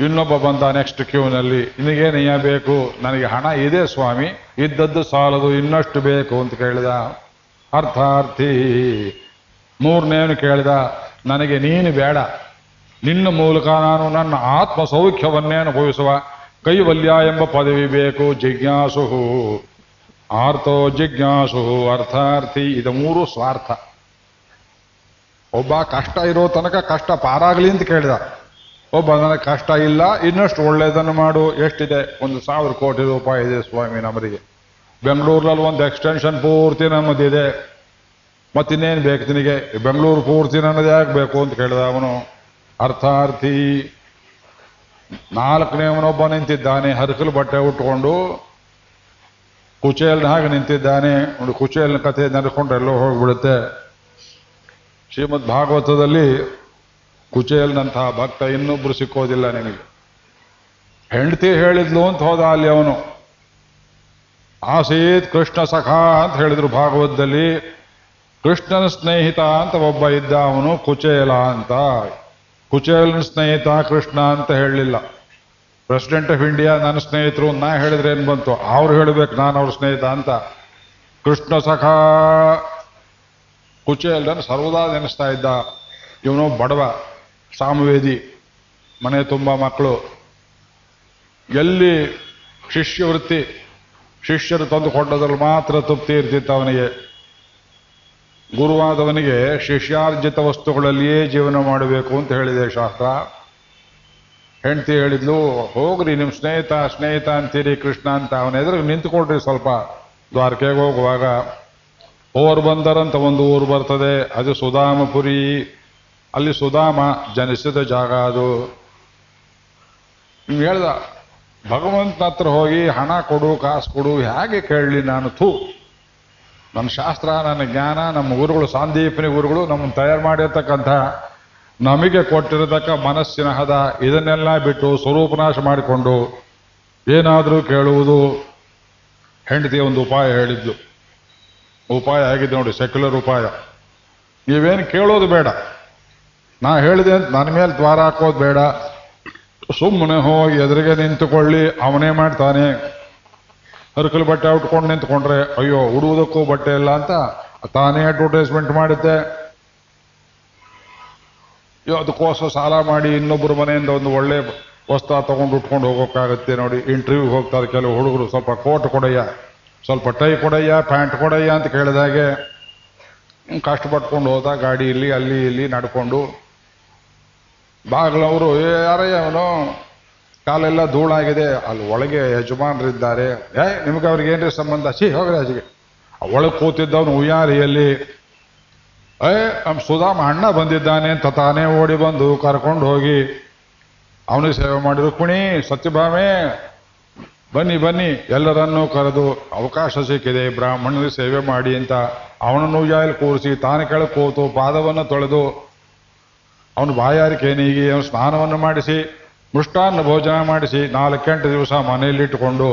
ಇನ್ನೊಬ್ಬ ಬಂದ ನೆಕ್ಸ್ಟ್ ಕ್ಯೂನಲ್ಲಿ ನಿನಗೇನಯ್ಯ ಬೇಕು? ನನಗೆ ಹಣ ಇದೆ ಸ್ವಾಮಿ, ಇದ್ದದ್ದು ಸಾಲದು, ಇನ್ನಷ್ಟು ಬೇಕು, ಅಂತ ಕೇಳಿದ. ಅರ್ಥಾರ್ಥಿ, ಮೂರನೇನು ಕೇಳಿದ, ನನಗೆ ನೀನು ಬೇಡ. ನಿನ್ನ ಮೂಲಕ ನಾನು ನನ್ನ ಆತ್ಮ ಸೌಖ್ಯವನ್ನೇ ಅನುಭವಿಸುವ. ಕೈವಲ್ಯ ಎಂಬ ಪದವಿ ಬೇಕು, ಜಿಜ್ಞಾಸು. ಆರ್ತೋ ಜಿಜ್ಞಾಸು, ಅರ್ಥಾರ್ಥಿ, ಇದು ಮೂರು ಸ್ವಾರ್ಥ. ಒಬ್ಬ ಕಷ್ಟ ಇರೋ ತನಕ ಕಷ್ಟ ಪಾರಾಗಲಿ ಅಂತ ಕೇಳಿದ. ಒಬ್ಬ ನನಗೆ ಕಷ್ಟ ಇಲ್ಲ, ಇನ್ನಷ್ಟು ಒಳ್ಳೆಯದನ್ನು ಮಾಡು. ಎಷ್ಟಿದೆ? ಒಂದು ಸಾವಿರ ಕೋಟಿ ರೂಪಾಯಿ ಇದೆ ಸ್ವಾಮಿ ನಮ್ಮರಿಗೆ ಬೆಂಗಳೂರಲ್ಲಿ ಒಂದು ಎಕ್ಸ್ಟೆನ್ಷನ್ ಪೂರ್ತಿ ನಮ್ಮದಿದೆ. ಮತ್ತಿನ್ನೇನು ಬೇಕು ನಿನಗೆ? ಬೆಂಗಳೂರು ಪೂರ್ತಿ ನನ್ನದು ಯಾಕೆ ಬೇಕು ಅಂತ ಕೇಳಿದ ಅವನು. ಅರ್ಥಾರ್ಥಿ. ನಾಲ್ಕನೇವನೊಬ್ಬ ನಿಂತಿದ್ದಾನೆ. ಹರಕಲು ಬಟ್ಟೆ ಉಟ್ಕೊಂಡು ಕುಚೇಲ್ನ ಹಾಗೆ ನಿಂತಿದ್ದಾನೆ. ಒಂದು ಕುಚೇಲ್ನ ಕಥೆ ನಡ್ಕೊಂಡು ಎಲ್ಲೋ ಹೋಗ್ಬಿಡುತ್ತೆ. ಶ್ರೀಮದ್ ಭಾಗವತದಲ್ಲಿ ಕುಚೇಲ್ನಂತಹ ಭಕ್ತ ಇನ್ನೊಬ್ರು ಸಿಕ್ಕೋದಿಲ್ಲ ನಿಮಗೆ ಹೆಂಡತಿ ಹೇಳಿದ್ಲು ಅಂತ ಹೋದ ಅಲ್ಲಿ ಅವನು. ಆಸೀತ್ ಕೃಷ್ಣ ಸಖ ಅಂತ ಹೇಳಿದ್ರು ಭಾಗವತದಲ್ಲಿ. ಕೃಷ್ಣನ ಸ್ನೇಹಿತ ಅಂತ ಒಬ್ಬ ಇದ್ದ ಅವನು ಕುಚೇಲ ಅಂತ. ಕುಚೇಲನ ಸ್ನೇಹಿತ ಕೃಷ್ಣ ಅಂತ ಹೇಳಲಿಲ್ಲ. ಪ್ರೆಸಿಡೆಂಟ್ ಆಫ್ ಇಂಡಿಯಾ ನನ್ನ ಸ್ನೇಹಿತರು, ನಾ ಹೇಳಿದ್ರೆ ಏನು ಬಂತು? ಅವ್ರು ಹೇಳಬೇಕು, ನಾನು ಅವ್ರ ಸ್ನೇಹಿತ ಅಂತ. ಕೃಷ್ಣ ಸಖ ಕುಚೇಲನ ಸರ್ವದಾ ನೆನೆಸ್ತಾ ಇದ್ದ. ಇವನು ಬಡವ. ಸಾಮವೇದಿ, ಮನೆ ತುಂಬ ಮಕ್ಕಳು. ಎಲ್ಲಿ ಶಿಷ್ಯವೃತ್ತಿ ಶಿಷ್ಯರು ತಂದು ಕೊಟ್ಟದ್ರಲ್ಲಿ ಮಾತ್ರ ತೃಪ್ತಿ ಇರ್ತಿತ್ತು ಅವನಿಗೆ. ಗುರುವಾದವನಿಗೆ ಶಿಷ್ಯಾರ್ಜಿತ ವಸ್ತುಗಳಲ್ಲಿಯೇ ಜೀವನ ಮಾಡಬೇಕು ಅಂತ ಹೇಳಿದೆ ಶಾಸ್ತ್ರ. ಹೆಂಡತಿ ಹೇಳಿದ್ಲು, ಹೋಗ್ರಿ ನಿಮ್ಮ ಸ್ನೇಹಿತ ಸ್ನೇಹಿತ ಅಂತೀರಿ ಕೃಷ್ಣ ಅಂತ. ಅವನ ಎದುರು ನಿಂತ್ಕೊಳ್ರಿ ಸ್ವಲ್ಪ, ದ್ವಾರಕೆಗೆ ಹೋಗುವಾಗ. ಓರ್ ಬಂದರಂತ ಒಂದು ಊರು ಬರ್ತದೆ, ಅದು ಸುಧಾಮಪುರಿ. ಅಲ್ಲಿ ಸುಧಾಮ ಜನಿಸಿದ ಜಾಗ ಅದು. ನೀವು ಹೇಳ್ದ, ಭಗವಂತನ ಹತ್ರ ಹೋಗಿ ಹಣ ಕೊಡು, ಕಾಸು ಕೊಡು, ಹೇಗೆ ಕೇಳಲಿ ನಾನು ಥೂ. ನನ್ನ ಶಾಸ್ತ್ರ, ನನ್ನ ಜ್ಞಾನ, ನಮ್ಮ ಗುರುಗಳು, ಸಾಂದೀಪನಿ ಗುರುಗಳು ನಮ್ಮನ್ನು ತಯಾರು ಮಾಡಿರ್ತಕ್ಕಂಥ, ನಮಗೆ ಕೊಟ್ಟಿರತಕ್ಕ ಮನಸ್ಸಿನ ಹದ ಇದನ್ನೆಲ್ಲ ಬಿಟ್ಟು ಸ್ವರೂಪನಾಶ ಮಾಡಿಕೊಂಡು ಏನಾದರೂ ಕೇಳುವುದು. ಹೆಂಡತಿ ಒಂದು ಉಪಾಯ ಹೇಳಿದ್ಲು. ಉಪಾಯ ಆಗಿದೆ ನೋಡಿ ಸೆಕ್ಯುಲರ್ ಉಪಾಯ. ನೀವೇನು ಕೇಳೋದು ಬೇಡ. ನಾ ಹೇಳಿದೆ ಅಂತ ನನ್ನ ಮೇಲೆ ದ್ವಾರ ಹಾಕೋದು ಬೇಡ. ಸುಮ್ಮನೆ ಹೋಗಿ ಎದುರಿಗೆ ನಿಂತುಕೊಳ್ಳಿ, ಅವನೇ ಮಾಡ್ತಾನೆ. ಹರಕಲು ಬಟ್ಟೆ ಉಟ್ಕೊಂಡು ನಿಂತ್ಕೊಂಡ್ರೆ, ಅಯ್ಯೋ, ಉಡುವುದಕ್ಕೂ ಬಟ್ಟೆ ಇಲ್ಲ ಅಂತ ತಾನೇ ಅಡ್ವರ್ಟೈಸ್ಮೆಂಟ್ ಅಯ್ಯೋ, ಅದಕ್ಕೋಸ್ಕರ ಸಾಲ ಮಾಡಿ ಇನ್ನೊಬ್ಬರ ಮನೆಯಿಂದ ಒಂದು ಒಳ್ಳೆ ವಸ್ತು ತಗೊಂಡು ಉಟ್ಕೊಂಡು ಹೋಗೋಕ್ಕಾಗತ್ತೆ ನೋಡಿ. ಇಂಟರ್ವ್ಯೂಗೆ ಹೋಗ್ತಾರೆ ಕೆಲವು ಹುಡುಗರು. ಸ್ವಲ್ಪ ಕೋಟ್ ಕೊಡಯ್ಯ, ಸ್ವಲ್ಪ ಟೈ ಕೊಡಯ್ಯ, ಪ್ಯಾಂಟ್ ಕೊಡಯ್ಯ ಅಂತ ಕೇಳಿದಾಗೆ. ಕಷ್ಟಪಟ್ಕೊಂಡು ಹೋದ, ಗಾಡಿ ಇಲ್ಲಿ, ಅಲ್ಲಿ, ಇಲ್ಲಿ ನಡ್ಕೊಂಡು ಬಾಗ್ಲವರು ಏ, ಯಾರಯ್ಯ ಅವನು ಕಾಲೆಲ್ಲ ಧೂಳಾಗಿದೆ. ಅಲ್ಲಿ ಒಳಗೆ ಯಜಮಾನರಿದ್ದಾರೆ. ಏ, ನಿಮ್ಗೆ ಅವ್ರಿಗೆ ಏನ್ರಿ ಸಂಬಂಧ? ಸಿ ಹೋಗ್ರಿ ಅಜಿಗೆ ಒಳಗೆ ಕೂತಿದ್ದವನು ಉಯ್ಯಾರಿಯಲ್ಲಿ. ಏ ನಮ್ಮ ಸುಧಾಮ ಅಣ್ಣ ಬಂದಿದ್ದಾನೆ ಅಂತ ತಾನೇ ಓಡಿ ಬಂದು ಕರ್ಕೊಂಡು ಹೋಗಿ. ಅವನಿಗೆ ಸೇವೆ ಮಾಡಿದ್ರು ಕುಣಿ, ಸತ್ಯಭಾಮೆ, ಬನ್ನಿ ಬನ್ನಿ. ಎಲ್ಲರನ್ನೂ ಕರೆದು ಅವಕಾಶ ಸಿಕ್ಕಿದೆ. ಬ್ರಾಹ್ಮಣರಿಗೆ ಸೇವೆ ಮಾಡಿ ಅಂತ ಅವನನ್ನು ಉಯ್ಯಾಯಲ್ಲಿ ಕೂರಿಸಿ ತಾನು ಕೆಳಗೆ ಕೂತು ಪಾದವನ್ನು ತೊಳೆದು ಅವನು ಬಾಯಾರಿಕೆ ನೀಗಿ ಅವನು ಸ್ನಾನವನ್ನು ಮಾಡಿಸಿ, ಮೃಷ್ಟಾನ್ನ ಭೋಜನ ಮಾಡಿಸಿ, ನಾಲ್ಕೆಂಟು ದಿವಸ ಮನೆಯಲ್ಲಿಟ್ಟುಕೊಂಡು,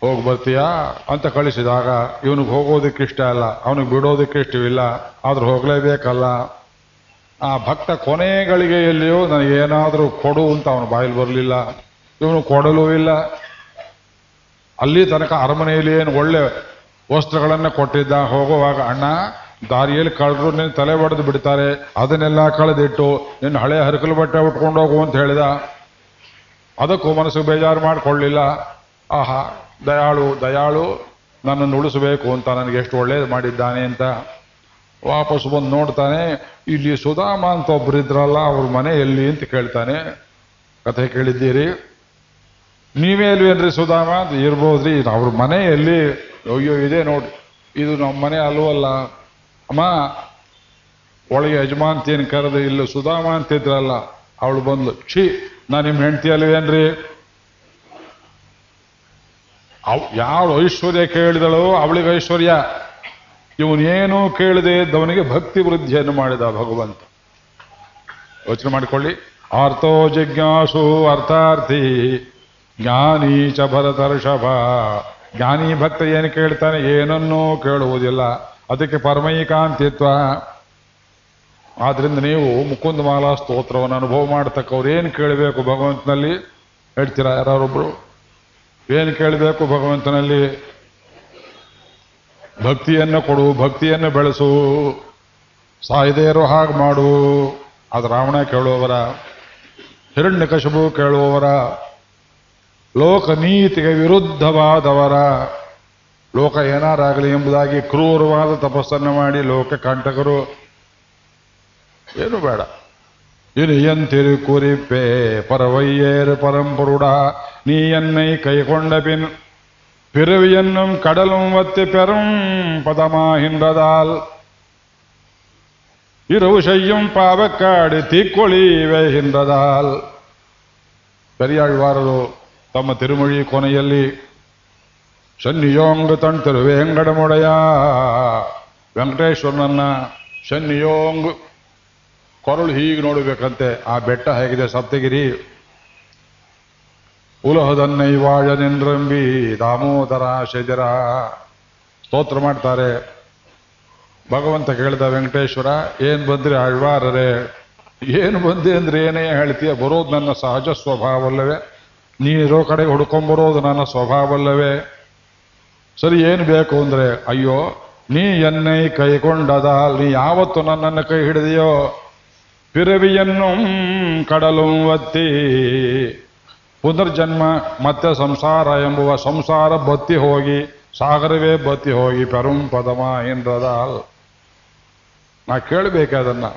ಹೋಗಿ ಬರ್ತೀಯಾ ಅಂತ ಕಳಿಸಿದಾಗ, ಇವನಿಗೆ ಹೋಗೋದಕ್ಕೆ ಇಷ್ಟ ಇಲ್ಲ, ಅವನಿಗೆ ಬಿಡೋದಕ್ಕೆ ಇಷ್ಟವಿಲ್ಲ, ಆದ್ರೂ ಹೋಗಲೇಬೇಕಲ್ಲ. ಆ ಭಕ್ತ ಕೊನೆಗಳಿಗೆಯಲ್ಲಿಯೂ ನನಗೆ ನನಗೇನಾದರೂ ಕೊಡು ಅಂತ ಅವನು ಬಾಯಲ್ಲಿ ಬರಲಿಲ್ಲ. ಇವನು ಕೊಡಲೂ ಇಲ್ಲ. ಅಲ್ಲಿ ತನಕ ಅರಮನೆಯಲ್ಲಿ ಏನು ಒಳ್ಳೆ ವಸ್ತ್ರಗಳನ್ನು ಕೊಟ್ಟಿದ್ದ, ಹೋಗುವಾಗ, ಅಣ್ಣ ದಾರಿಯಲ್ಲಿ ಕಳೆದ್ರು ನಿನ್ನ ತಲೆ ಒಡೆದು ಬಿಡ್ತಾರೆ, ಅದನ್ನೆಲ್ಲ ಕಳೆದಿಟ್ಟು ನಿನ್ನ ಹಳೆ ಹರಕಲು ಬಟ್ಟೆ ಉಟ್ಕೊಂಡು ಹೋಗು ಅಂತ ಹೇಳಿದ. ಅದಕ್ಕೂ ಮನಸ್ಸು ಬೇಜಾರು ಮಾಡಿಕೊಳ್ಳಿಲ್ಲ. ಆಹಾ, ದಯಾಳು ದಯಾಳು, ನನ್ನನ್ನು ಉಳಿಸಬೇಕು ಅಂತ ನನಗೆ ಎಷ್ಟು ಒಳ್ಳೇದು ಮಾಡಿದ್ದಾನೆ ಅಂತ. ವಾಪಸ್ ಬಂದು ನೋಡ್ತಾನೆ, ಇಲ್ಲಿ ಸುಧಾಮ ಅಂತ ಒಬ್ರು ಇದ್ರಲ್ಲ, ಅವ್ರ ಮನೆ ಎಲ್ಲಿ ಅಂತ ಕೇಳ್ತಾನೆ. ಕಥೆ ಕೇಳಿದ್ದೀರಿ? ನೀವೇ ಅಲ್ವೇನ್ರಿ ಸುಧಾಮ? ಅಂತ ಇರ್ಬೋದ್ರಿ, ಅವ್ರ ಮನೆ ಎಲ್ಲಿ? ಅಯ್ಯೋ, ಇದೆ ನೋಡಿ. ಇದು ನಮ್ಮ ಮನೆ ಅಲ್ವಲ್ಲ. ಅಮ್ಮ ಒಳಗೆ ಯಜಮಾಂತಿಯನ್ನು ಕರೆದು ಇಲ್ಲ ಸುಧಾಮ ಅಂತಿದ್ರಲ್ಲ, ಅವಳು ಬಂದ್ಲು. ಛೀ ನಾ ನಿಮ್ಮ ಹೆಂಡತಿ ಅಲ್ವೇನ್ರಿ? ಅವ್ ಯಾವ ಐಶ್ವರ್ಯ ಕೇಳಿದಳು ಅವಳಿಗೆ ಐಶ್ವರ್ಯ. ಇವನೇನು ಕೇಳದೆ ಇದ್ದವನಿಗೆ ಭಕ್ತಿ ವೃದ್ಧಿಯನ್ನು ಮಾಡಿದ ಭಗವಂತ. ಯೋಚನೆ ಮಾಡಿಕೊಳ್ಳಿ. ಆರ್ತೋ ಜಿಜ್ಞಾಸು ಅರ್ಥಾರ್ಥಿ, ಜ್ಞಾನಿ ಚ ಭರತರ್ಷಭ. ಜ್ಞಾನಿ ಭಕ್ತ ಏನು ಕೇಳ್ತಾನೆ, ಏನನ್ನೂ ಕೇಳುವುದಿಲ್ಲ. ಅದಕ್ಕೆ ಪರಮೈಕಾಂತಿತ್ವ ಆದ್ರಿಂದ ನೀವು ಮುಕುಂದ ಮಾಲಾ ಸ್ತೋತ್ರವನ್ನು ಅನುಭವ ಮಾಡತಕ್ಕವ್ರು ಏನು ಕೇಳಬೇಕು ಭಗವಂತನಲ್ಲಿ? ಹೇಳ್ತೀರಾ ಯಾರೊಬ್ರು ಏನು ಕೇಳಬೇಕು ಭಗವಂತನಲ್ಲಿ? ಭಕ್ತಿಯನ್ನು ಕೊಡು, ಭಕ್ತಿಯನ್ನು ಬೆಳೆಸು. ಸಾಯದೇ ಇರೋ ಹಾಗೆ ಮಾಡು. ಅದು ರಾವಣ ಕೇಳುವವರ ಹಿರಣ್ಯಕಶಬು ಕೇಳುವವರ ಲೋಕನೀತಿಗೆ ವಿರುದ್ಧವಾದವರ. ಲೋಕ ಏನಾರಾಗಲಿ ಎಂಬುದಾಗಿ ಕ್ರೂರವಾದ ತಪಸ್ಸನ್ನು ಮಾಡಿ ಲೋಕ ಕಂಟಕರು. ಏನು ಬೇಡ. ಇನ್ನು ಎನ್ ತಿರುಕುರಿಪ್ಪೆ ಪರವಯ್ಯೇರು ಪರಂಪುರುಡ, ನೀ ಎನ್ನೈ ಕೈಕೊಂಡ ಪಿನ್ பிறவியன்னும் கடலும் வத்தி பெறும் பதமாகின்றதால் ಇರವು செய்யும் ಪಾವಕ್ಕಾಡಿ தீக்கொழி ಹಿಂದದಾಲ್ பெரியாழ்வாரதோ ತಮ್ಮ ತಿರುಮೊಳಿ ಕೊನೆಯಲ್ಲಿ ಶನ್ನಿಯೋಂಗ್ ತಂತರು ವೆಂಗಡಮೊಡೆಯ ವೆಂಕಟೇಶ್ವರನನ್ನ ಸನ್ನಿಯೋಂಗ್ ಕೊರಳು ಹೀಗೆ ನೋಡಬೇಕಂತೆ. ಆ ಬೆಟ್ಟ ಹೇಗಿದೆ ಸಪ್ತಗಿರಿ? ಉಲಹದನ್ನೈವಾಳ ನಿಂದ್ರಂಬಿ ದಾಮೋದರ ಶಜರ ಸ್ತೋತ್ರ ಮಾಡ್ತಾರೆ. ಭಗವಂತ ಕೇಳಿದ ವೆಂಕಟೇಶ್ವರ, ಏನ್ ಬಂದ್ರಿ ಆಳ್ವಾರರೇ ಏನು ಬಂದೆ ಅಂದ್ರೆ ಏನೇ ಹೇಳ್ತೀಯ, ಬರೋದು ನನ್ನ ಸಹಜ ಸ್ವಭಾವಲ್ಲವೇ. ನೀರೋ ಕಡೆ ಹುಡ್ಕೊಂಬರೋದು ನನ್ನ ಸ್ವಭಾವಲ್ಲವೇ. ಸರಿ, ಏನು ಬೇಕು ಅಂದರೆ, ಅಯ್ಯೋ, ನೀ ಎನ್ನೈ ಕೈಗೊಂಡದ, ನೀ ಯಾವತ್ತು ನನ್ನನ್ನು ಕೈ ಹಿಡಿದೆಯೋ? ಪಿರವಿಯನ್ನು ಕಡಲು ಒತ್ತಿ. ಪುನರ್ಜನ್ಮ, ಮತ್ತೆ ಸಂಸಾರ ಎಂಬುವ ಸಂಸಾರ ಬತ್ತಿ ಹೋಗಿ, ಸಾಗರವೇ ಬತ್ತಿ ಹೋಗಿ ಪೆರುಂ ಪದಮ ಏನ್ರದ ನಾ ಕೇಳಬೇಕೆ ಅದನ್ನು.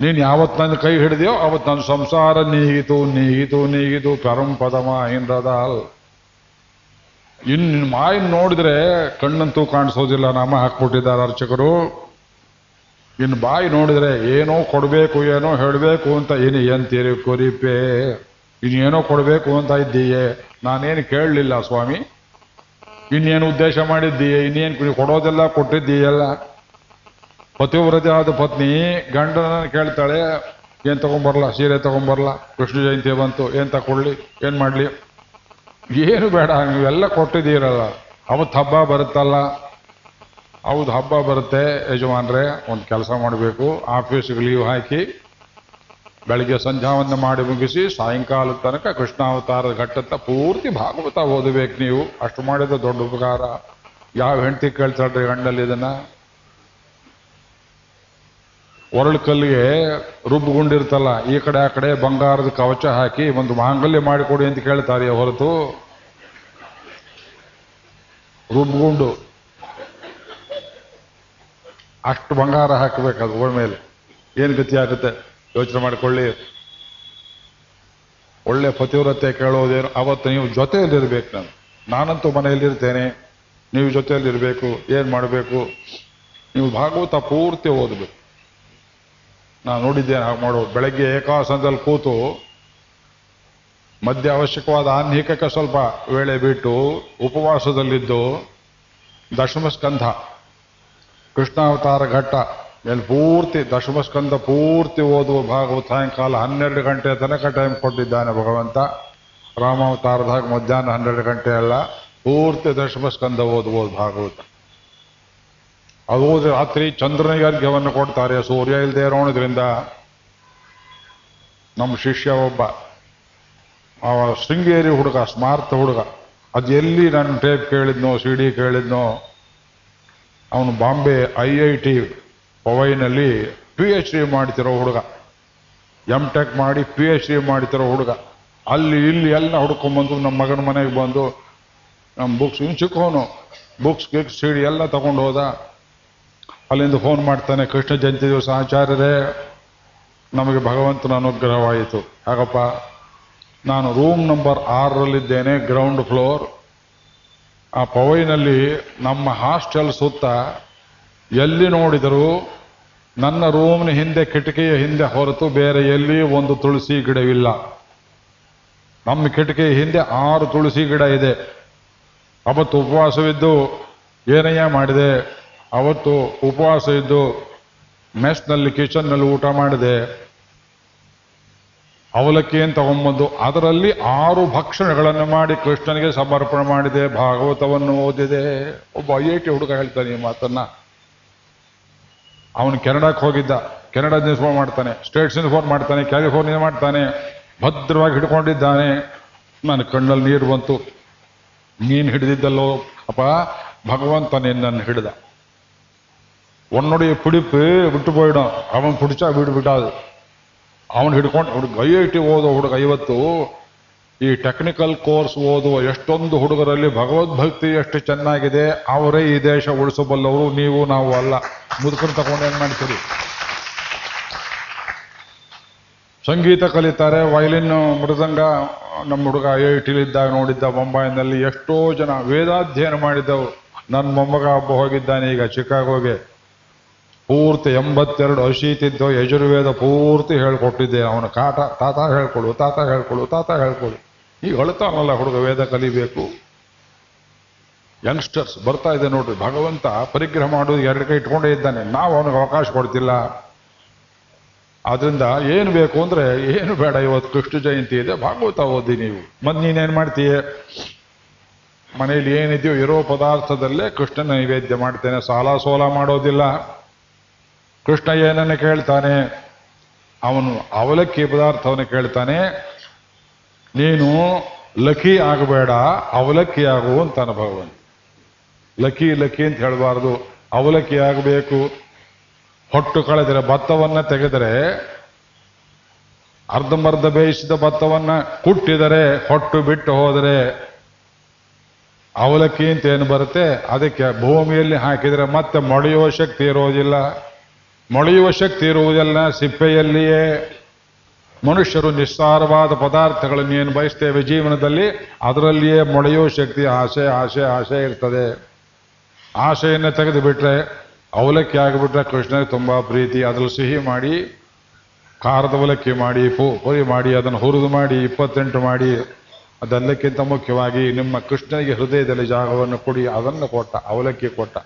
ನೀನು ಯಾವತ್ತು ನನ್ನ ಕೈ ಹಿಡಿದೆಯೋ, ಅವತ್ತು ನನ್ನ ಸಂಸಾರ ನೀಗಿತು ನೀಗಿತು ನೀಗಿತು, ಪೆರುಂ ಪದಮ ಎಂದ್ರದ ಇನ್ನು ಮಾಯಿನ ನೋಡಿದ್ರೆ ಕಣ್ಣಂತೂ ಕಾಣಿಸೋದಿಲ್ಲ, ನಾಮ ಹಾಕ್ಬಿಟ್ಟಿದ್ದಾರೆ ಅರ್ಚಕರು. ಇನ್ನು ಬಾಯಿ ನೋಡಿದ್ರೆ ಏನೋ ಕೊಡಬೇಕು, ಏನೋ ಹೇಳಬೇಕು ಅಂತ ಏನು ಎಂತೀರಿ ಕೊರಿಪೆ? ಇನ್ನೇನೋ ಕೊಡಬೇಕು ಅಂತ ಇದ್ದೀಯೇ? ನಾನೇನು ಕೇಳಲಿಲ್ಲ ಸ್ವಾಮಿ. ಇನ್ನೇನು ಉದ್ದೇಶ ಮಾಡಿದ್ದೀಯೇ? ಇನ್ನೇನು ಕೊಡೋದೆಲ್ಲ ಕೊಟ್ಟಿದ್ದೀಯಲ್ಲ? ಪತಿವ್ರತೆ ಆದ ಪತ್ನಿ ಗಂಡನ ಕೇಳ್ತಾಳೆ, ಏನು ತಗೊಂಬರ್ಲ? ಸೀರೆ ತಗೊಂಬರ್ಲ? ಕೃಷ್ಣ ಜಯಂತಿ ಬಂತು, ಏನು ತಕೊಳ್ಳಿ ಏನು ಮಾಡ್ಲಿ? ಏನು ಬೇಡ, ನೀವೆಲ್ಲ ಕೊಟ್ಟಿದ್ದೀರಲ್ಲ. ಅವತ್ತು ಹಬ್ಬ ಬರುತ್ತಲ್ಲ. ಹೌದು ಹಬ್ಬ ಬರುತ್ತೆ, ಯಜಮಾನ್ರೆ, ಒಂದು ಕೆಲಸ ಮಾಡಬೇಕು. ಆಫೀಸ್ಗೆ ಲೀವ್ ಹಾಕಿ, ಬೆಳಿಗ್ಗೆ ಸಂಧ್ಯಾವನ್ನು ಮಾಡಿ ಮುಗಿಸಿ ಸಾಯಂಕಾಲದ ತನಕ ಕೃಷ್ಣಾವತಾರದ ಘಟ್ಟತ್ತ ಪೂರ್ತಿ ಭಾಗವತ ಓದಬೇಕು ನೀವು. ಅಷ್ಟು ಮಾಡಿದ ದೊಡ್ಡ ಉಪಕಾರ. ಯಾವ ಹೆಂಡತಿ ಕೇಳ್ತಾಳ್ರಿ ಗಂಡಲ್ಲಿ ಇದನ್ನ? ಒರಳು ಕಲ್ಲಿಗೆ ರುಬ್ಬುಗೊಂಡಿರ್ತಲ್ಲ, ಈ ಕಡೆ ಆ ಕಡೆ ಬಂಗಾರದ ಕವಚ ಹಾಕಿ ಒಂದು ಮಾಂಗಲ್ಯ ಮಾಡಿಕೊಡಿ ಅಂತ ಕೇಳ್ತಾರೆ ಹೊರತು. ರುಬ್ಬಿಕೊಂಡು ಅಷ್ಟು ಬಂಗಾರ ಹಾಕಬೇಕು ಅದು ಮೇಲೆ. ಏನು ಗತಿ ಆಗುತ್ತೆ? ಯೋಚನೆ ಮಾಡಿಕೊಳ್ಳಿ. ಒಳ್ಳೆ ಪತಿವ್ರತೆ ಕೇಳೋದೇನು? ಅವತ್ತು ನೀವು ಜೊತೆಯಲ್ಲಿರ್ಬೇಕು ನಾನು. ನಾನಂತೂ ಮನೆಯಲ್ಲಿರ್ತೇನೆ. ನೀವು ಜೊತೆಯಲ್ಲಿರಬೇಕು. ಏನು ಮಾಡಬೇಕು? ನೀವು ಭಾಗವತ ಪೂರ್ತಿ ಓದಬೇಕು. ನಾನು ನೋಡಿದ್ದೇನೆ ಹಾಗೆ ಮಾಡುವ ಬೆಳಗ್ಗೆ ಏಕಾಸನದಲ್ಲಿ ಕೂತು ಮಧ್ಯ ಅವಶ್ಯಕವಾದ ಆನ್ಹಿಕಕ್ಕೆ ಸ್ವಲ್ಪ ವೇಳೆ ಬಿಟ್ಟು ಉಪವಾಸದಲ್ಲಿದ್ದು ದಶಮಸ್ಕಂಧ, ಕೃಷ್ಣಾವತಾರ ಘಟ್ಟ, ಎಲ್ಲಿ ಪೂರ್ತಿ ದಶಮಸ್ಕಂದ ಪೂರ್ತಿ ಓದುವ ಭಾಗವು ಸಾಯಂಕಾಲ ಹನ್ನೆರಡು ಗಂಟೆ ತನಕ ಟೈಮ್ ಕೊಟ್ಟಿದ್ದಾನೆ ಭಗವಂತ. ರಾಮಾವತಾರದಾಗ ಮಧ್ಯಾಹ್ನ ಹನ್ನೆರಡು ಗಂಟೆ ಅಲ್ಲ, ಪೂರ್ತಿ ದಶಮಸ್ಕಂಧ ಓದುವ ಭಾಗವತ. ಅದು ರಾತ್ರಿ ಚಂದ್ರನಿಗೆ ಅರ್ಘ್ಯವನ್ನು ಕೊಡ್ತಾರೆ. ಸೂರ್ಯ ಇಲ್ಲದೆ ಇರೋಣದ್ರಿಂದ ನಮ್ಮ ಶಿಷ್ಯ ಒಬ್ಬ. ಅವ ಶೃಂಗೇರಿ ಹುಡುಗ ಸ್ಮಾರ್ಥ ಹುಡುಗ. ಅದು ಎಲ್ಲಿ ನಾನು ಟೇಪ್ ಕೇಳಿದ್ನೋ, ಸಿ ಡಿ ಕೇಳಿದ್ನೋ, ಅವನು ಬಾಂಬೆ ಐ ಐ ಟಿ ಪವೈನಲ್ಲಿ ಪಿ ಎಚ್ ಡಿ ಮಾಡ್ತಿರೋ ಹುಡುಗ. ಎಂ ಟೆಕ್ ಮಾಡಿ ಪಿ ಎಚ್ ಡಿ ಮಾಡ್ತಿರೋ ಹುಡುಗ. ಅಲ್ಲಿ ಇಲ್ಲಿ ಎಲ್ಲ ಹುಡ್ಕೊಂಡ್ಬಂದು ನಮ್ಮ ಮಗನ ಮನೆಗೆ ಬಂದು, ನಮ್ಮ ಬುಕ್ಸ್ ಇನ್ನು ಚಿಕ್ಕವನು ಬುಕ್ಸ್ ಗಿಕ್ಸ್ ಸಿ ಡಿ ಎಲ್ಲ ತಗೊಂಡು ಹೋದ. ಅಲ್ಲಿಂದ ಫೋನ್ ಮಾಡ್ತಾನೆ, ಕೃಷ್ಣ ಜಯಂತಿ ದಿವಸ ಆಚಾರ್ಯರೇ, ನಮಗೆ ಭಗವಂತನ ಅನುಗ್ರಹವಾಯಿತು. ಹಾಗಪ್ಪ ನಾನು ರೂಮ್ ನಂಬರ್ ಆರರಲ್ಲಿದ್ದೇನೆ ಗ್ರೌಂಡ್ ಫ್ಲೋರ್ ಆ ಪವೈನಲ್ಲಿ ನಮ್ಮ ಹಾಸ್ಟೆಲ್ ಸುತ್ತ ಎಲ್ಲಿ ನೋಡಿದರೂ ನನ್ನ ರೂಮ್ನ ಹಿಂದೆ, ಕಿಟಕಿಯ ಹಿಂದೆ ಹೊರತು ಬೇರೆ ಎಲ್ಲಿ ಒಂದು ತುಳಸಿ ಗಿಡವಿಲ್ಲ. ನಮ್ಮ ಕಿಟಕಿಯ ಹಿಂದೆ ಆರು ತುಳಸಿ ಗಿಡ ಇದೆ. ಅವತ್ತು ಉಪವಾಸವಿದ್ದು ಏನಯ್ಯ ಮಾಡಿದೆ? ಅವತ್ತು ಉಪವಾಸ ಇದ್ದು ಮೆಸ್ನಲ್ಲಿ ಕಿಚನ್ನಲ್ಲಿ ಊಟ ಮಾಡಿದೆ. ಅವಲಕ್ಕಿ ಅಂತ ತಗೊಂಬಂದು? ಅದರಲ್ಲಿ ಆರು ಭಕ್ಷಣಗಳನ್ನು ಮಾಡಿ ಕೃಷ್ಣನಿಗೆ ಸಮರ್ಪಣೆ ಮಾಡಿದೆ, ಭಾಗವತವನ್ನು ಓದಿದೆ. ಒಬ್ಬ ಐ ಐ ಟಿ ಹುಡುಗ ಹೇಳ್ತಾನೆ ಈ ಮಾತನ್ನ. ಅವನು ಕೆನಡಾಕ್ಕೆ ಹೋಗಿದ್ದ. ಕೆನಡಾದಿಂದ ಫೋನ್ ಮಾಡ್ತಾನೆ. ಸ್ಟೇಟ್ಸಿಂದ ಫೋನ್ ಮಾಡ್ತಾನೆ, ಕ್ಯಾಲಿಫೋರ್ನಿಯಾ ಮಾಡ್ತಾನೆ. ಭದ್ರವಾಗಿ ಹಿಡ್ಕೊಂಡಿದ್ದಾನೆ. ನನ್ನ ಕಣ್ಣಲ್ಲಿ ನೀರು ಬಂತು. ನೀನು ಹಿಡಿದಿದ್ದಲ್ಲೋ ಅಪ್ಪ? ಭಗವಂತ ನಿನ್ನನ್ನು ಹಿಡಿದ. ಒನ್ನೊಡೆಯ பிடிப்பு விட்டு போயிடும். அவன் பிடிச்சா வீடு விட்டாது ಅವನು ಹಿಡ್ಕೊಂಡು ಹುಡುಗ ಐ ಐ ಟಿ ಓದೋ ಈ ಟೆಕ್ನಿಕಲ್ ಕೋರ್ಸ್ ಓದುವ ಎಷ್ಟೊಂದು ಹುಡುಗರಲ್ಲಿ ಭಗವದ್ಭಕ್ತಿ ಎಷ್ಟು ಚೆನ್ನಾಗಿದೆ, ಅವರೇ ಈ ದೇಶ ಉಳಿಸಬಲ್ಲವರು, ನೀವು ನಾವು ಅಲ್ಲ. ಮುದುಕರು ತಗೊಂಡು ಏನ್ ಮಾಡ್ತೀರಿ? ಸಂಗೀತ ಕಲಿತಾರೆ ವಯಲಿನ್ ಮೃದಂಗ, ನಮ್ಮ ಹುಡುಗ ಐ ಐ ಟಿಲಿದ್ದಾಗ ನೋಡಿದ್ದ ಮುಂಬೈನಲ್ಲಿ ಎಷ್ಟೋ ಜನ ವೇದಾಧ್ಯಯನ ಮಾಡಿದ್ದವು. ನನ್ನ ಮೊಮ್ಮಗ ಹಬ್ಬ ಹೋಗಿದ್ದಾನೆ ಈಗ ಚಿಕಾಗೋಗೆ. ಪೂರ್ತಿ ಎಂಬತ್ತೆರಡು ಅಶೀತಿದ್ದು ಯಜುರ್ವೇದ ಪೂರ್ತಿ ಹೇಳ್ಕೊಟ್ಟಿದ್ದೆ. ಅವನ ಕಾಟ, ತಾತ ಹೇಳ್ಕೊಡು ತಾತ ಹೇಳ್ಕೊಡು ತಾತ ಹೇಳ್ಕೊಡು. ಈಗ ಅಳ್ತಾನಲ್ಲ ಹುಡುಗ ವೇದ ಕಲಿಬೇಕು. ಯಂಗ್ಸ್ಟರ್ಸ್ ಬರ್ತಾ ಇದೆ ನೋಡ್ರಿ, ಭಗವಂತ ಪರಿಗ್ರಹ ಮಾಡೋದು ಎರಡು ಕೈ ಇಟ್ಕೊಂಡೇ ಇದ್ದಾನೆ. ನಾವು ಅವನಿಗೆ ಅವಕಾಶ ಕೊಡ್ತಿಲ್ಲ. ಆದ್ರಿಂದ ಏನು ಬೇಕು ಅಂದ್ರೆ ಏನು ಬೇಡ ಇವತ್ತು, ಕೃಷ್ಣ ಜಯಂತಿ ಇದೆ, ಭಾಗವತ ಓದಿ ನೀವು. ಮತ್ ನೀನೇನ್ ಮಾಡ್ತೀಯ? ಮನೆಯಲ್ಲಿ ಏನಿದೆಯೋ ಇರೋ ಪದಾರ್ಥದಲ್ಲೇ ಕೃಷ್ಣನ ನೈವೇದ್ಯ ಮಾಡ್ತೇನೆ, ಸಾಲ ಸೋಲ ಮಾಡೋದಿಲ್ಲ. ಕೃಷ್ಣ ಏನನ್ನು ಕೇಳ್ತಾನೆ? ಅವನು ಅವಲಕ್ಕಿ ಪದಾರ್ಥವನ್ನು ಕೇಳ್ತಾನೆ. ನೀನು ಲಕಿ ಆಗಬೇಡ, ಅವಲಕ್ಕಿ ಆಗು ಅಂತಾನ ಭಗವಂತ ಲಕಿ ಲಕಿ ಅಂತ ಹೇಳಬಾರದು. ಅವಲಕ್ಕಿ ಆಗಬೇಕು. ಹೊಟ್ಟು ಕಳೆದರೆ ಭತ್ತವನ್ನ ತೆಗೆದರೆ, ಅರ್ಧಂಬರ್ಧ ಬೇಯಿಸಿದ ಭತ್ತವನ್ನ ಕುಟ್ಟಿದರೆ, ಹೊಟ್ಟು ಬಿಟ್ಟು ಹೋದರೆ, ಅವಲಕ್ಕಿ ಅಂತ ಏನು ಬರುತ್ತೆ? ಅದಕ್ಕೆ ಭೂಮಿಯಲ್ಲಿ ಹಾಕಿದರೆ ಮತ್ತೆ ಮೊಳೆಯುವ ಶಕ್ತಿ ಇರೋದಿಲ್ಲ. ಮೊಳೆಯುವ ಶಕ್ತಿ ಇರುವುದೆಲ್ಲ ಸಿಪ್ಪೆಯಲ್ಲಿಯೇ. ಮನುಷ್ಯರು ನಿಸ್ಸಾರವಾದ ಪದಾರ್ಥಗಳನ್ನು ಏನು ಬಯಸ್ತೇವೆ ಜೀವನದಲ್ಲಿ, ಅದರಲ್ಲಿಯೇ ಮೊಳೆಯುವ ಶಕ್ತಿ ಆಸೆ ಆಸೆ ಆಸೆ ಇರ್ತದೆ. ಆಸೆಯನ್ನು ತೆಗೆದು ಬಿಟ್ರೆ ಅವಲಕ್ಕಿ ಆಗಿಬಿಟ್ರೆ ಕೃಷ್ಣನಿಗೆ ತುಂಬ ಪ್ರೀತಿ. ಅದ್ರಲ್ಲಿ ಸಿಹಿ ಮಾಡಿ, ಖಾರದ ಅವಲಕ್ಕಿ ಮಾಡಿ, ಪು, ಪುರಿ ಮಾಡಿ, ಅದನ್ನು ಹುರಿದು ಮಾಡಿ, ಇಪ್ಪತ್ತೆಂಟು ಮಾಡಿ, ಅದೆಲ್ಲಕ್ಕಿಂತ ಮುಖ್ಯವಾಗಿ ನಿಮ್ಮ ಕೃಷ್ಣನಿಗೆ ಹೃದಯದಲ್ಲಿ ಜಾಗವನ್ನು ಕೊಡಿ, ಅದನ್ನು ಕೊಟ್ಟ, ಅವಲಕ್ಕಿ ಕೊಟ್ಟ.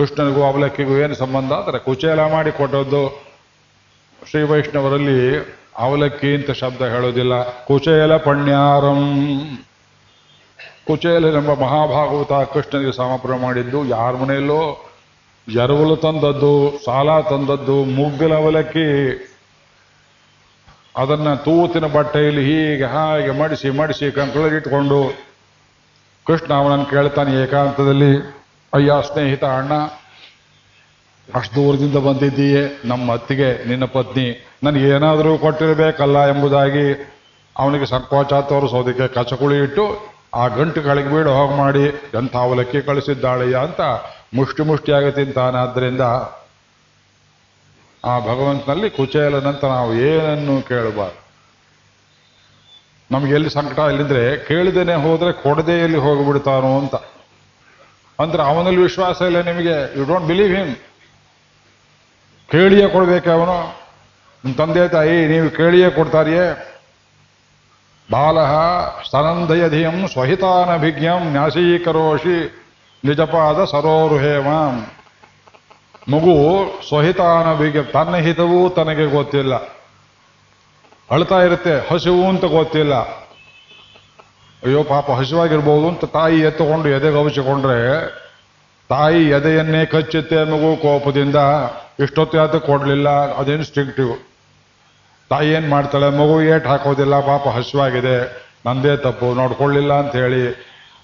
ಕೃಷ್ಣನಿಗೂ ಅವಲಕ್ಕಿಗೂ ಏನು ಸಂಬಂಧ? ಅಂದರೆ ಕುಚೇಲ ಮಾಡಿ ಕೊಟ್ಟದ್ದು. ಶ್ರೀ ವೈಷ್ಣವರಲ್ಲಿ ಅವಲಕ್ಕಿ ಅಂತ ಶಬ್ದ ಹೇಳೋದಿಲ್ಲ ಕುಚೇಲ ಪಣ್ಯಾರಂ. ಎಂಬ ಮಹಾಭಾಗವತ ಕೃಷ್ಣನಿಗೆ ಸಮರ್ಪಣೆ ಮಾಡಿದ್ದು ಯಾರ ಮನೆಯಲ್ಲೋ? ಎರವಲು ತಂದದ್ದು, ಸಾಲ ತಂದದ್ದು, ಮುಗ್ಗಲ ಅವಲಕ್ಕಿ. ಅದನ್ನ ತೂತಿನ ಬಟ್ಟೆಯಲ್ಲಿ ಹೀಗೆ ಹಾಗೆ ಮಡಿಸಿ ಮಡಿಸಿ ಕಂಕಳಗಿಟ್ಕೊಂಡು ಕೃಷ್ಣ ಅವನನ್ನು ಕೇಳ್ತಾನೆ ಏಕಾಂತದಲ್ಲಿ. ಅಯ್ಯ ಸ್ನೇಹಿತ ಅಣ್ಣ, ಅಷ್ಟು ದೂರದಿಂದ ಬಂದಿದ್ದೀಯೇ. ನಮ್ಮ ಅತ್ತಿಗೆ, ನಿನ್ನ ಪತ್ನಿ, ನನಗೆ ಏನಾದರೂ ಕೊಟ್ಟಿರಬೇಕಲ್ಲ ಎಂಬುದಾಗಿ ಅವನಿಗೆ ಸಂಕೋಚ ತೋರಿಸೋದಕ್ಕೆ ಕಚಕುಳಿ ಇಟ್ಟು, ಆ ಗಂಟು ಕೆಳಗೆ ಬೀಡು ಹೋಗಿ ಮಾಡಿ, ಎಂಥ ಅವಲಕ್ಕಿ ಕಳಿಸಿದ್ದಾಳೆಯ ಅಂತ ಮುಷ್ಟಿ ಮುಷ್ಟಿಯಾಗಿ ತಿಂತಾನೆ. ಆದ್ದರಿಂದ ಆ ಭಗವಂತನಲ್ಲಿ ಕುಚೇಲನಂತ ನಾವು ಏನನ್ನು ಕೇಳಬಾರ್ದು. ನಮ್ಗೆ ಎಲ್ಲಿ ಸಂಕಟ ಇಲ್ಲಿದ್ರೆ ಕೇಳಿದೇನೆ ಹೋದ್ರೆ ಕೊಡದೆ ಎಲ್ಲಿ ಹೋಗಿಬಿಡ್ತಾನೋ ಅಂತ. ಅಂದ್ರೆ ಅವನಲ್ಲಿ ವಿಶ್ವಾಸ ಇಲ್ಲ ನಿಮಗೆ. ಯು ಡೋಂಟ್ ಬಿಲೀವ್ ಹಿಮ್ ಕೇಳಿಯೇ ಕೊಡ್ಬೇಕೆ ಅವನು. ನಿಮ್ಮ ತಂದೆ ತಾಯಿ, ನೀವು ಕೇಳಿಯೇ ಕೊಡ್ತಾರಿಯೇ. ಬಾಲಃ ಸ್ತನಂದಯಧಿಯಂ ಸ್ವಹಿತಾನಭಿಜ್ಞಂ ನ್ಯಾಸೀಕರೋಷಿ ನಿಜಪಾದ ಸರೋರುಹೇಮಾಂ ಮಗು ಸ್ವಹಿತಾನಭಿಜ್ಞ, ತನ್ನ ಹಿತವೂ ತನಗೆ ಗೊತ್ತಿಲ್ಲ. ಅಳ್ತಾ ಇರುತ್ತೆ, ಹಸಿವು ಅಂತ ಗೊತ್ತಿಲ್ಲ. ಅಯ್ಯೋ, ಪಾಪ ಹಸಿವಾಗಿರ್ಬೋದು ಅಂತ ತಾಯಿ ಎತ್ತುಕೊಂಡು ಎದೆ ಗವಚಿಕೊಂಡ್ರೆ ತಾಯಿ ಎದೆಯನ್ನೇ ಕಚ್ಚುತ್ತೆ ಮಗು ಕೋಪದಿಂದ, ಇಷ್ಟೊತ್ತು ಯಾತ ಕೊಡ್ಲಿಲ್ಲ, ಅದೇನು ಸ್ಟ್ರಿಕ್ಟಿವ್ ತಾಯಿ ಏನು ಮಾಡ್ತಾಳೆ, ಮಗು ಏಟ್ ಹಾಕೋದಿಲ್ಲ, ಪಾಪ ಹಸಿವಾಗಿದೆ, ನಂದೇ ತಪ್ಪು, ನೋಡ್ಕೊಳ್ಳಿಲ್ಲ ಅಂತ ಹೇಳಿ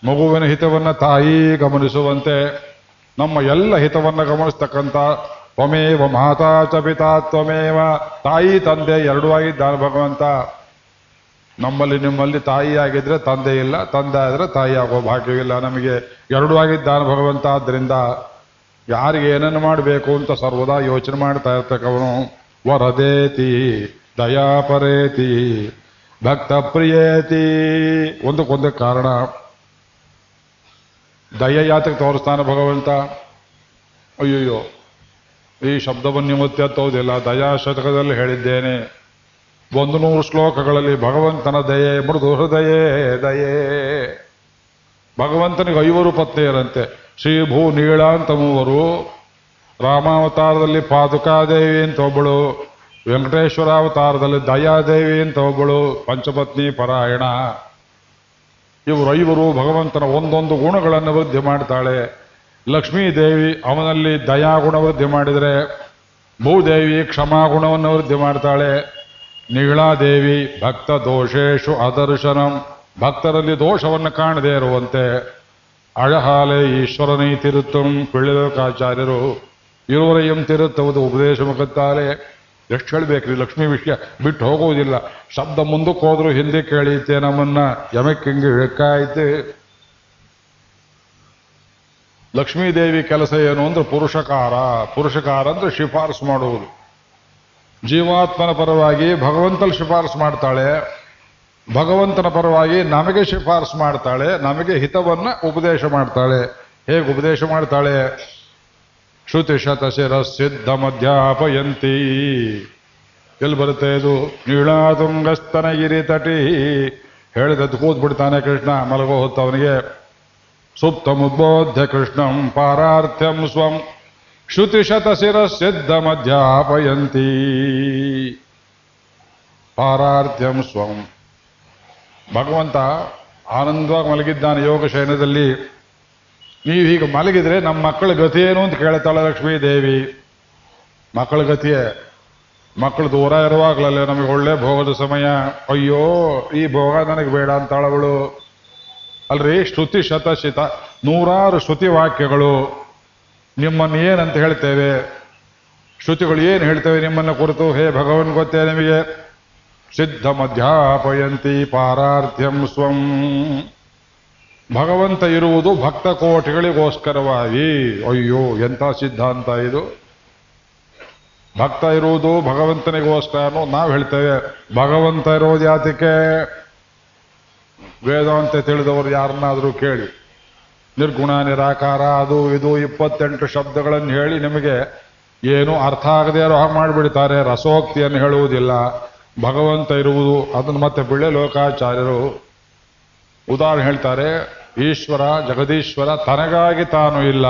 ಮಗುವಿನ ಹಿತವನ್ನ ತಾಯಿ ಗಮನಿಸುವಂತೆ, ನಮ್ಮ ಎಲ್ಲ ಹಿತವನ್ನ ಗಮನಿಸ್ತಕ್ಕಂಥ ತ್ವಮೇವ ಮಾತಾ ಚ ತ್ವಮೇವ ತಾಯಿ ತಂದೆ ಎರಡೂ ಆಗಿದ್ದಾನೆ ಭಗವಂತ. ನಮ್ಮಲ್ಲಿ ನಿಮ್ಮಲ್ಲಿ ತಾಯಿ ಆಗಿದ್ರೆ ತಂದೆ ಇಲ್ಲ, ತಂದೆ ಆದ್ರೆ ತಾಯಿ ಆಗೋ ಭಾಗ್ಯವಿಲ್ಲ. ನಮಗೆ ಎರಡೂ ಆಗಿದ್ದಾನೆ ಭಗವಂತ. ಆದ್ದರಿಂದ ಯಾರಿಗೆ ಏನನ್ನು ಮಾಡಬೇಕು ಅಂತ ಸರ್ವದಾ ಯೋಚನೆ ಮಾಡ್ತಾ ಇರ್ತಕ್ಕವನು, ವರದೇತಿ, ದಯಾಪರೇತಿ ಭಕ್ತ ಪ್ರಿಯೇತಿ ಒಂದಕ್ಕೊಂದು ಕಾರಣ ದಯ ಯಾತಕ್ಕೆ ತೋರಿಸ್ತಾನೆ ಭಗವಂತ. ಅಯ್ಯಯ್ಯೋ, ಈ ಶಬ್ದವನ್ನು ಇವತ್ತು ಎತ್ತೋದಿಲ್ಲ ದಯಾ ಶತಕದಲ್ಲಿ ಹೇಳಿದ್ದೇನೆ. ಒಂದು ನೂರು ಶ್ಲೋಕಗಳಲ್ಲಿ ಭಗವಂತನ ದಯೆ ಮೃದು ಹೃದಯೇ ದಯೆ. ಭಗವಂತನಿಗೆ ಐವರು ಪತ್ನಿಯರಂತೆ. ಶ್ರೀ ಭೂ ನೀಳ ಅಂತ ಮೂವರು. ರಾಮಾವತಾರದಲ್ಲಿ ಪಾದುಕಾದೇವಿ ಅಂತ ಒಬ್ಬಳು. ವೆಂಕಟೇಶ್ವರ ಅವತಾರದಲ್ಲಿ ದಯಾದೇವಿ ಅಂತ ಒಬ್ಬಳು. ಪಂಚಪತ್ನಿ ಪರಾಯಣ. ಇವರು ಐವರು ಭಗವಂತನ ಒಂದೊಂದು ಗುಣಗಳನ್ನು ವೃದ್ಧಿ ಮಾಡ್ತಾಳೆ. ಲಕ್ಷ್ಮೀ ದೇವಿ ಅವನಲ್ಲಿ ದಯಾ ಗುಣ ವೃದ್ಧಿ ಮಾಡಿದರೆ ಭೂದೇವಿ ಕ್ಷಮಾಗುಣವನ್ನು ವೃದ್ಧಿ ಮಾಡ್ತಾಳೆ. ನೀಳಾದೇವಿ ಭಕ್ತ ದೋಷೇಶು ಅದರ್ಶನಂ ಭಕ್ತರಲ್ಲಿ ದೋಷವನ್ನು ಕಾಣದೇ ಇರುವಂತೆ ಅಳಹಾಲೆ ಈಶ್ವರನೈ ತಿರುತ್ತಂ ಪಿಳ್ಳಿಲೋಕಾಚಾರ್ಯರು ಇರುವರೆಯಂ ತಿರುತ್ತವುದು ಉಪದೇಶ ಮುಖತ್ತಾಲೆ ಎಷ್ಟು ಹೇಳ್ಬೇಕ್ರಿ ಲಕ್ಷ್ಮೀ ವಿಷಯ? ಬಿಟ್ಟು ಹೋಗುವುದಿಲ್ಲ. ಶಬ್ದ ಮುಂದಕ್ಕೆ ಹೋದ್ರೂ ಹಿಂದೆ ಕೇಳೀತೆ ನಮ್ಮನ್ನ. ಯಮಕ್ಕಿಂಗೆ ಲಕ್ಷ್ಮೀ ಲಕ್ಷ್ಮೀದೇವಿ ಕೆಲಸ ಏನು ಅಂದ್ರೆ ಪುರುಷಕಾರ. ಪುರುಷಕಾರ ಅಂದ್ರೆ ಶಿಫಾರಸು ಮಾಡುವುದು. ಜೀವಾತ್ಮನ ಪರವಾಗಿ ಭಗವಂತಲ್ಲಿ ಶಿಫಾರಸು ಮಾಡ್ತಾಳೆ. ಭಗವಂತನ ಪರವಾಗಿ ನಮಗೆ ಶಿಫಾರಸು ಮಾಡ್ತಾಳೆ. ನಮಗೆ ಹಿತವನ್ನು ಉಪದೇಶ ಮಾಡ್ತಾಳೆ. ಹೇಗೆ ಉಪದೇಶ ಮಾಡ್ತಾಳೆ? ಶ್ರುತಿ ಶತಶಿರ ಸಿದ್ಧ ಮಧ್ಯಾಪಯಂತಿ ಎಲ್ಲಿ ಬರುತ್ತೆ ಇದು? ನೀಳಾತುಂಗಸ್ತನಗಿರಿ ತಟಿ. ಹೇಳಿದದ್ದು ಕೂತ್ ಬಿಡ್ತಾನೆ ಕೃಷ್ಣ, ಮಲಗೋ ಹೊತ್ತು ಅವನಿಗೆ. ಸುಪ್ತಮುದ್ಬೋಧ್ಯ ಕೃಷ್ಣಂ ಪಾರಾರ್ಥ್ಯಂ ಸ್ವಂ. ಶ್ರುತಿ ಶತಶಿರ ಸಿದ್ಧ ಮಧ್ಯಾಪಯಂತಿ ಪಾರಾರ್ಥ್ಯಂ ಸ್ವಂ. ಭಗವಂತ ಆನಂದವಾಗಿ ಮಲಗಿದ್ದಾನೆ ಯೋಗ ಶಯನದಲ್ಲಿ. ನೀವು ಹೀಗೆ ಮಲಗಿದ್ರೆ ನಮ್ಮ ಮಕ್ಕಳ ಗತಿ ಏನು ಅಂತ ಕೇಳ್ತಾಳೆ ಲಕ್ಷ್ಮೀ ದೇವಿ ಮಕ್ಕಳ ಗತಿಯೇ ಮಕ್ಕಳು ದೂರ ಇರುವಾಗಲಲ್ಲೇ ನಮಗೆ ಒಳ್ಳೆ ಭೋಗದ ಸಮಯ. ಅಯ್ಯೋ, ಈ ಭೋಗ ನನಗೆ ಬೇಡ ಅಂತಾಳವಳು. ಅಲ್ರಿ ಶ್ರುತಿ ಶತಶಿತ ನೂರಾರು ಶ್ರುತಿ ವಾಕ್ಯಗಳು. ನಿಮ್ಮನ್ನು ಏನಂತ ಹೇಳ್ತೇವೆ? ಶ್ರುತಿಗಳು ಏನು ಹೇಳ್ತೇವೆ ನಿಮ್ಮನ್ನು ಕುರಿತು? ಹೇ ಭಗವನ್, ಗೊತ್ತೇ ನಿಮಗೆ? ಸಿದ್ಧ ಮಧ್ಯಾಪಯಂತಿ ಪಾರಾರ್ಥ್ಯಂ ಸ್ವಂ. ಭಗವಂತ ಇರುವುದು ಭಕ್ತ ಕೋಟಿಗಳಿಗೋಸ್ಕರವಾಗಿ. ಅಯ್ಯೋ, ಎಂಥ ಸಿದ್ಧಾಂತ ಇದು. ಭಕ್ತ ಇರುವುದು ಭಗವಂತನಿಗೋಸ್ಕರ ಅನ್ನೋದು ನಾವು ಹೇಳ್ತೇವೆ. ಭಗವಂತ ಇರೋದು ಯಾತಕ್ಕೆ ವೇದಾಂತ ತಿಳಿದವರು ಯಾರನ್ನಾದರೂ ಕೇಳಿ. ನಿರ್ಗುಣ ನಿರಾಕಾರ ಅದು ಇದು ಇಪ್ಪತ್ತೆಂಟು ಶಬ್ದಗಳನ್ನು ಹೇಳಿ ನಿಮಗೆ ಏನು ಅರ್ಥ ಆಗದೆ ಇರೋ ಹಾಗೆ ಮಾಡಿಬಿಡ್ತಾರೆ, ರಸೋಕ್ತಿಯನ್ನು ಹೇಳುವುದಿಲ್ಲ. ಭಗವಂತ ಇರುವುದು, ಅದನ್ನು ಮತ್ತೆ ಬಿಳೆ ಲೋಕಾಚಾರ್ಯರು ಉದಾಹರಣೆ ಹೇಳ್ತಾರೆ, ಈಶ್ವರ, ಜಗದೀಶ್ವರ ತನಗಾಗಿ ತಾನು ಇಲ್ಲ.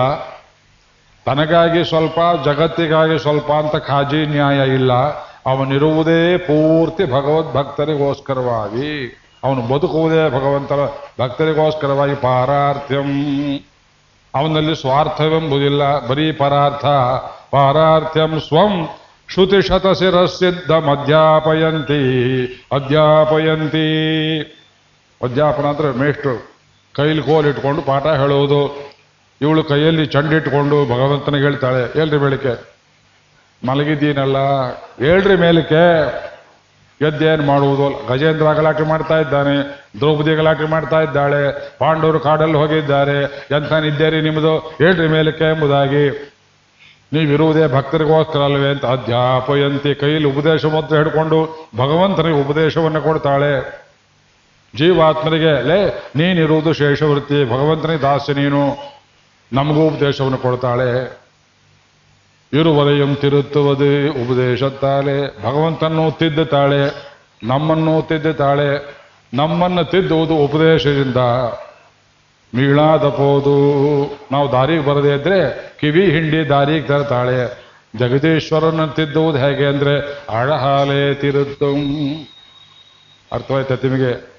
ತನಗಾಗಿ ಸ್ವಲ್ಪ, ಜಗತ್ತಿಗಾಗಿ ಸ್ವಲ್ಪ ಅಂತ ಖಾಜಿ ನ್ಯಾಯ ಇಲ್ಲ. ಅವನಿರುವುದೇ ಪೂರ್ತಿ ಭಗವದ್ಭಕ್ತರಿಗೋಸ್ಕರವಾಗಿ. ಅವನು ಬದುಕುವುದೇ ಭಗವಂತನ ಭಕ್ತರಿಗೋಸ್ಕರವಾಗಿ ಪಾರಾರ್ಥ್ಯಂ. ಅವನಲ್ಲಿ ಸ್ವಾರ್ಥವೆಂಬುದಿಲ್ಲ, ಬರೀ ಪರಾರ್ಥ. ಪಾರಾರ್ಥ್ಯಂ ಸ್ವಂ ಶ್ರುತಿ ಶತಶಿರ ಸಿದ್ಧ ಮಧ್ಯಾಪಯಂತಿ ಅಧ್ಯಾಪಯಂತಿ. ಅಧ್ಯಾಪನ ಅಂದ್ರೆ ಮೇಷ್ಟ್ರು, ಕೈಲಿ ಕೋಲಿಟ್ಕೊಂಡು ಪಾಠ ಹೇಳುವುದು. ಇವಳು ಕೈಯಲ್ಲಿ ಚಂಡಿಟ್ಕೊಂಡು ಭಗವಂತನಿಗೆ ಹೇಳ್ತಾಳೆ, ಹೇಳ್ರಿ ಬೆಳಿಗ್ಗೆ ಮಲಗಿದ್ದೀನಲ್ಲ, ಹೇಳ್ರಿ ಮೇಲಕ್ಕೆ ಎದ್ದೇನು ಮಾಡುವುದು. ಗಜೇಂದ್ರ ಗಲಾಟೆ ಮಾಡ್ತಾ ಇದ್ದಾನೆ, ದ್ರೌಪದಿ ಗಲಾಟೆ ಮಾಡ್ತಾ ಇದ್ದಾಳೆ, ಪಾಂಡವರು ಕಾಡಲ್ಲಿ ಹೋಗಿದ್ದಾರೆ. ಎಂಥ ನಿದ್ದೇರಿ ನಿಮ್ಮದು ಹೇಳ್ರಿ ಮೇಲಕ್ಕೆ ಎಂಬುದಾಗಿ. ನೀವಿರುವುದೇ ಭಕ್ತರಿಗೋಸ್ಕರ ಅಲ್ವೇ ಅಂತ ಅಧ್ಯಾಪಯಂತಿ ಕೈಯಲ್ಲಿ ಉಪದೇಶ ಮೊತ್ತ ಹಿಡ್ಕೊಂಡು ಭಗವಂತನಿಗೆ ಉಪದೇಶವನ್ನು ಕೊಡ್ತಾಳೆ. ಜೀವಾತ್ಮರಿಗೆ ಲೇ, ನೀನಿರುವುದು ಶೇಷವೃತ್ತಿ, ಭಗವಂತನಿಗೆ ದಾಸ್ಯ ನೀನು. ನಮಗೂ ಉಪದೇಶವನ್ನು ಕೊಡ್ತಾಳೆ. ಇರುವರೆಯಂ ತಿರುತ್ತುವುದು ಉಪದೇಶತ್ತಾಳೆ. ಭಗವಂತನನ್ನು ತಿದ್ದುತ್ತಾಳೆ, ನಮ್ಮನ್ನು ತಿದ್ದುತ್ತಾಳೆ, ನಮ್ಮನ್ನು ತಿದ್ದುವುದು ಉಪದೇಶದಿಂದ ಮೀಳಾದಪೋದು. ನಾವು ದಾರಿಗೆ ಬರದೇ ಇದ್ರೆ ಕಿವಿ ಹಿಂಡಿ ದಾರಿಗೆ ತರ್ತಾಳೆ. ಜಗದೀಶ್ವರನ ತಿದ್ದುವುದು ಹೇಗೆ ಅಂದ್ರೆ ಅಳಹಾಲೆ ತಿರುತ್ತು. ಅರ್ಥವಾಯ್ತಾ ನಿಮಗೆ?